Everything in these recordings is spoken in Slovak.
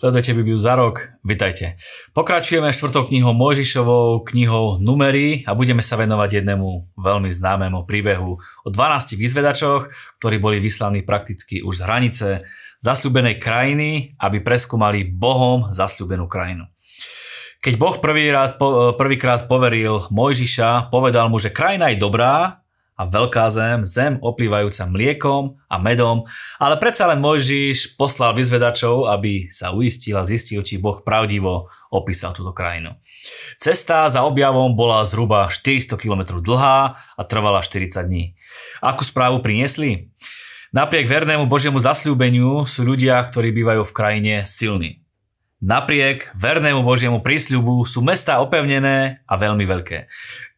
Sledujete Bibliu za rok, vitajte. Pokračujeme štvrtou knihou Mojžišovou, knihou Numery a budeme sa venovať jednému veľmi známemu príbehu o 12 vyzvedačoch, ktorí boli vyslaní prakticky už z hranice zasľúbenej krajiny, aby preskúmali Bohom zasľúbenú krajinu. Keď Boh prvýkrát, prvýkrát poveril Mojžiša, povedal mu, že krajina je dobrá, a veľká zem, zem oplývajúca mliekom a medom, ale predsa len Mojžiš poslal vyzvedačov, aby sa uistil a zistil, či Boh pravdivo opísal túto krajinu. Cesta za objavom bola zhruba 400 km dlhá a trvala 40 dní. Akú správu priniesli? Napriek vernému Božiemu zasľúbeniu sú ľudia, ktorí bývajú v krajine silní. Napriek vernému Božiemu prísľubu sú mesta opevnené a veľmi veľké.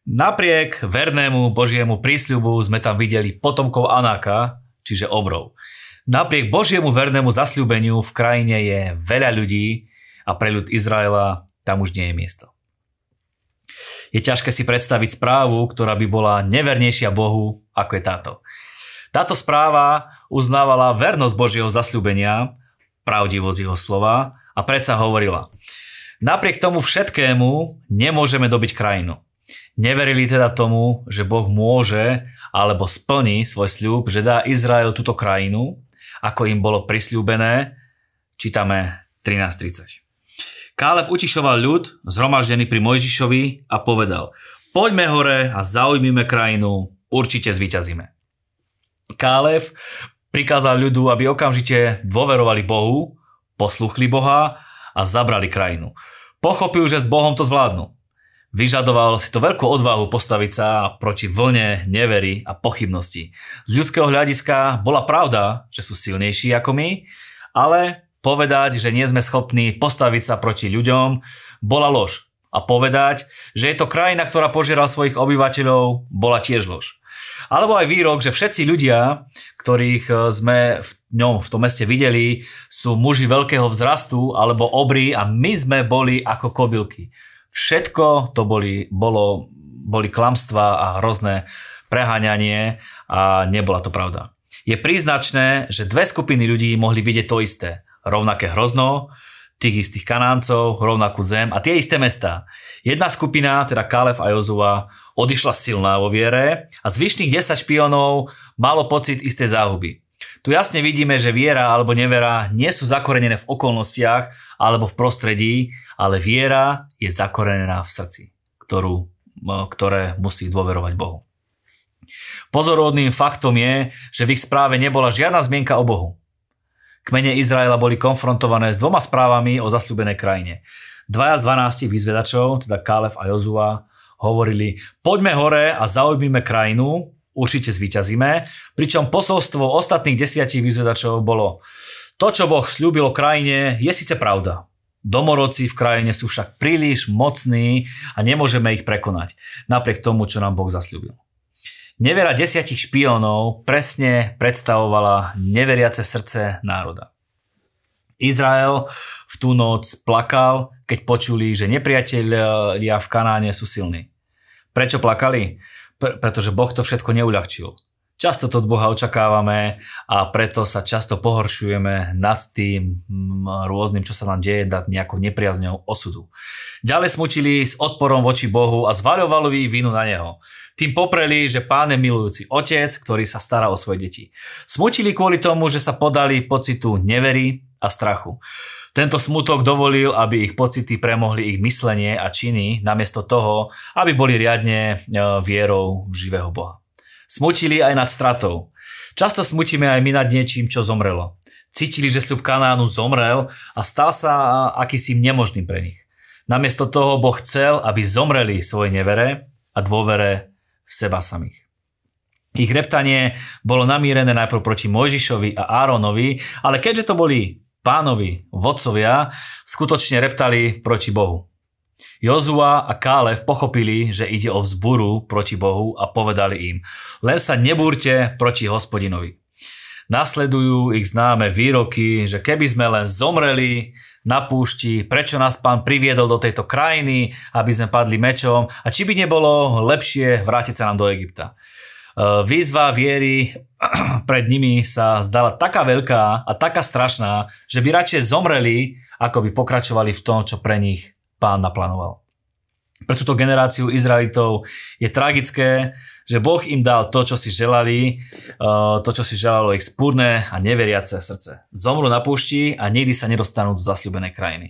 Napriek vernému Božiemu prísľubu sme tam videli potomkov Anáka, čiže obrov. Napriek Božiemu vernému zasľúbeniu v krajine je veľa ľudí a pre ľud Izraela tam už nie je miesto. Je ťažké si predstaviť správu, ktorá by bola nevernejšia Bohu, ako je táto. Táto správa uznávala vernosť Božieho zasľúbenia, pravdivosť jeho slova a predsa hovorila. Napriek tomu všetkému nemôžeme dobiť krajinu. Neverili teda tomu, že Boh môže alebo splní svoj sľub, že dá Izrael túto krajinu, ako im bolo prisľúbené. Čítame 13.30. Káleb utišoval ľud, zhromaždený pri Mojžišovi a povedal Poďme hore a zaujmime krajinu, určite zvíťazíme. Káleb prikázal ľudu, aby okamžite dôverovali Bohu, posluchli Boha a zabrali krajinu. Pochopil, že s Bohom to zvládnu. Vyžadoval si to veľkú odvahu postaviť sa proti vlne nevery a pochybností. Z ľudského hľadiska bola pravda, že sú silnejší ako my, ale povedať, že nie sme schopní postaviť sa proti ľuďom, bola lož. A povedať, že je to krajina, ktorá požiera svojich obyvateľov, bola tiež lož. Alebo aj výrok, že všetci ľudia, ktorých e, sme v ňom, v tom meste videli, sú muži veľkého vzrastu alebo obry a my sme boli ako kobylky. Všetko to boli, bolo, boli klamstva a hrozné preháňanie a nebola to pravda. Je príznačné, že dve skupiny ľudí mohli vidieť to isté. Rovnaké hrozno, tých istých kanáncov, rovnakú zem a tie isté mesta. Jedna skupina, teda Kalev a Jozua, odišla silná vo viere a zvyšných 10 špionov malo pocit isté záhuby. Tu jasne vidíme, že viera alebo nevera nie sú zakorenené v okolnostiach alebo v prostredí, ale viera je zakorenená v srdci, ktorú, ktoré musí dôverovať Bohu. Pozorodným faktom je, že v ich správe nebola žiadna zmienka o Bohu. Kmene Izraela boli konfrontované s dvoma správami o zasľúbenej krajine. Dvaja z 12 vyzvedačov, teda Kálef a Jozua, hovorili, poďme hore a zaujmime krajinu, určite zvíťazíme. Pričom posolstvo ostatných desiatich vyzvedačov bolo to, čo Boh slúbil krajine, je síce pravda. Domorodci v krajine sú však príliš mocní a nemôžeme ich prekonať, napriek tomu, čo nám Boh zasľúbil. Nevera desiatich špiónov presne predstavovala neveriace srdce národa. Izrael v tú noc plakal, keď počuli, že nepriatelia v Kanáne sú silní. Prečo plakali? Pretože Boh to všetko neuľahčil. Často to od Boha očakávame a preto sa často pohoršujeme nad tým mm, rôznym, čo sa nám deje, nad nejakou nepriazňou osudu. Ďalej smutili s odporom voči Bohu a zvaľovali vinu na Neho. Tým popreli, že pán je milujúci otec, ktorý sa stará o svoje deti. Smutili kvôli tomu, že sa podali pocitu nevery a strachu. Tento smutok dovolil, aby ich pocity premohli ich myslenie a činy, namiesto toho, aby boli riadne e, vierou v živého Boha. Smutili aj nad stratou. Často smutíme aj my nad niečím, čo zomrelo. Cítili, že sľub Kanánu zomrel a stal sa akýsi nemožným pre nich. Namiesto toho Boh chcel, aby zomreli svoje nevere a dôvere v seba samých. Ich reptanie bolo namírené najprv proti Mojžišovi a Áronovi, ale keďže to boli pánovi vodcovia skutočne reptali proti Bohu. Jozua a Kálev pochopili, že ide o vzburu proti Bohu a povedali im, len sa nebúrte proti hospodinovi. Nasledujú ich známe výroky, že keby sme len zomreli na púšti, prečo nás pán priviedol do tejto krajiny, aby sme padli mečom a či by nebolo lepšie vrátiť sa nám do Egypta. Výzva viery pred nimi sa zdala taká veľká a taká strašná, že by radšej zomreli, ako by pokračovali v tom, čo pre nich pán naplánoval. Pre túto generáciu Izraelitov je tragické, že Boh im dal to, čo si želali, to, čo si želalo ich spúrne a neveriace srdce. Zomru na púšti a nikdy sa nedostanú do zasľubenej krajiny.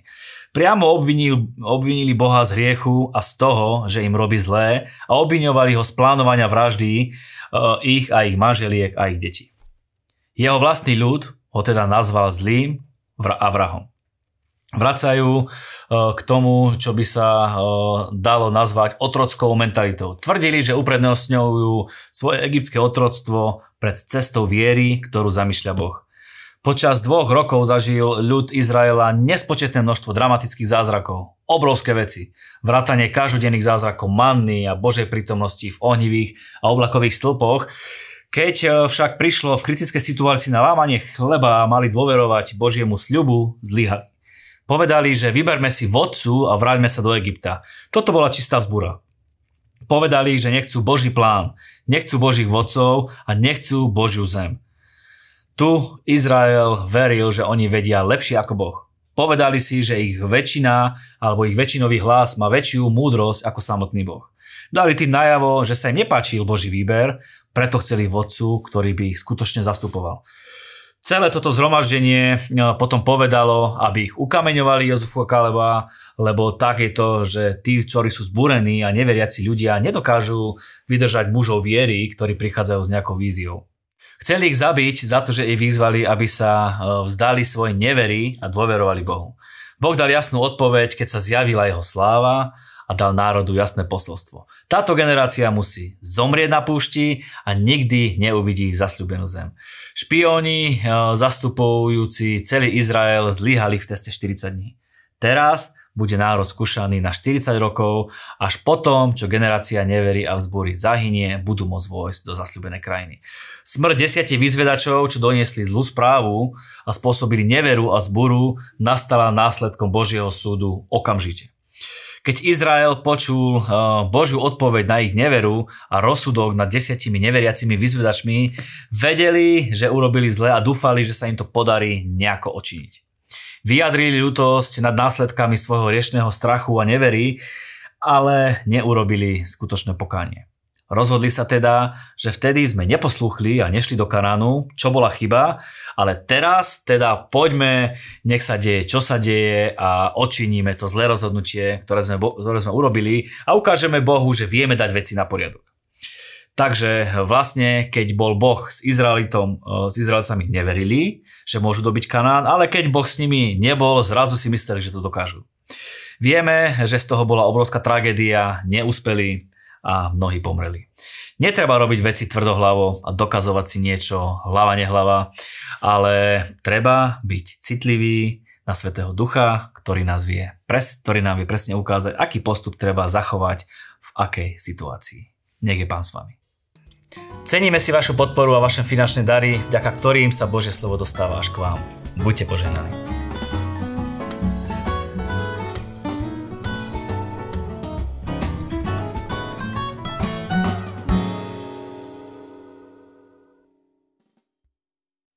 Priamo obvinil, obvinili Boha z hriechu a z toho, že im robí zlé a obviňovali ho z plánovania vraždy e, ich a ich manželiek a ich detí. Jeho vlastný ľud ho teda nazval zlým a vrahom. Vracajú e, k tomu, čo by sa e, dalo nazvať otrockou mentalitou. Tvrdili, že uprednostňujú svoje egyptské otroctvo pred cestou viery, ktorú zamýšľa Boh. Počas dvoch rokov zažil ľud Izraela nespočetné množstvo dramatických zázrakov. Obrovské veci. Vrátanie každodenných zázrakov manny a Božej prítomnosti v ohnivých a oblakových stĺpoch. Keď e, však prišlo v kritické situácii na lámanie chleba a mali dôverovať Božiemu sľubu, zlyhali. Povedali, že vyberme si vodcu a vráťme sa do Egypta. Toto bola čistá vzbúra. Povedali, že nechcú Boží plán, nechcú Božích vodcov a nechcú Božiu zem. Tu Izrael veril, že oni vedia lepšie ako Boh. Povedali si, že ich väčšina alebo ich väčšinový hlas má väčšiu múdrosť ako samotný Boh. Dali tým najavo, že sa im nepáčil Boží výber, preto chceli vodcu, ktorý by ich skutočne zastupoval. Celé toto zhromaždenie no, potom povedalo, aby ich ukameňovali Jozefu a Kaleba, lebo tak je to, že tí, ktorí sú zbúrení a neveriaci ľudia, nedokážu vydržať mužov viery, ktorí prichádzajú s nejakou víziou. Chceli ich zabiť za to, že ich vyzvali, aby sa e, vzdali svojej nevery a dôverovali Bohu. Boh dal jasnú odpoveď, keď sa zjavila jeho sláva a dal národu jasné posolstvo. Táto generácia musí zomrieť na púšti a nikdy neuvidí zasľúbenú zem. Špióni e, zastupujúci celý Izrael zlyhali v teste 40 dní. Teraz bude národ skúšaný na 40 rokov, až potom, čo generácia neverí a vzbúry zahynie, budú môcť vojsť do zasľubenej krajiny. Smrť desiatich vyzvedačov, čo doniesli zlú správu a spôsobili neveru a zburu, nastala následkom Božieho súdu okamžite. Keď Izrael počul eh, Božiu odpoveď na ich neveru a rozsudok nad desiatimi neveriacimi vyzvedačmi, vedeli, že urobili zle a dúfali, že sa im to podarí nejako očiniť vyjadrili ľutosť nad následkami svojho riešného strachu a nevery, ale neurobili skutočné pokánie. Rozhodli sa teda, že vtedy sme neposlúchli a nešli do Kanánu, čo bola chyba, ale teraz teda poďme, nech sa deje, čo sa deje a odčiníme to zlé rozhodnutie, ktoré sme, ktoré sme urobili a ukážeme Bohu, že vieme dať veci na poriadok. Takže vlastne, keď bol Boh s Izraelitom, e, s Izraelcami neverili, že môžu dobiť Kanán, ale keď Boh s nimi nebol, zrazu si mysleli, že to dokážu. Vieme, že z toho bola obrovská tragédia, neúspeli a mnohí pomreli. Netreba robiť veci tvrdohlavo a dokazovať si niečo hlava nehlava, ale treba byť citlivý na Svetého Ducha, ktorý nás vie, ktorý nám vie presne ukázať, aký postup treba zachovať v akej situácii. Nech je Pán s vami. Ceníme si vašu podporu a vaše finančné dary, vďaka ktorým sa Božie slovo dostáva až k vám. Buďte poženaní.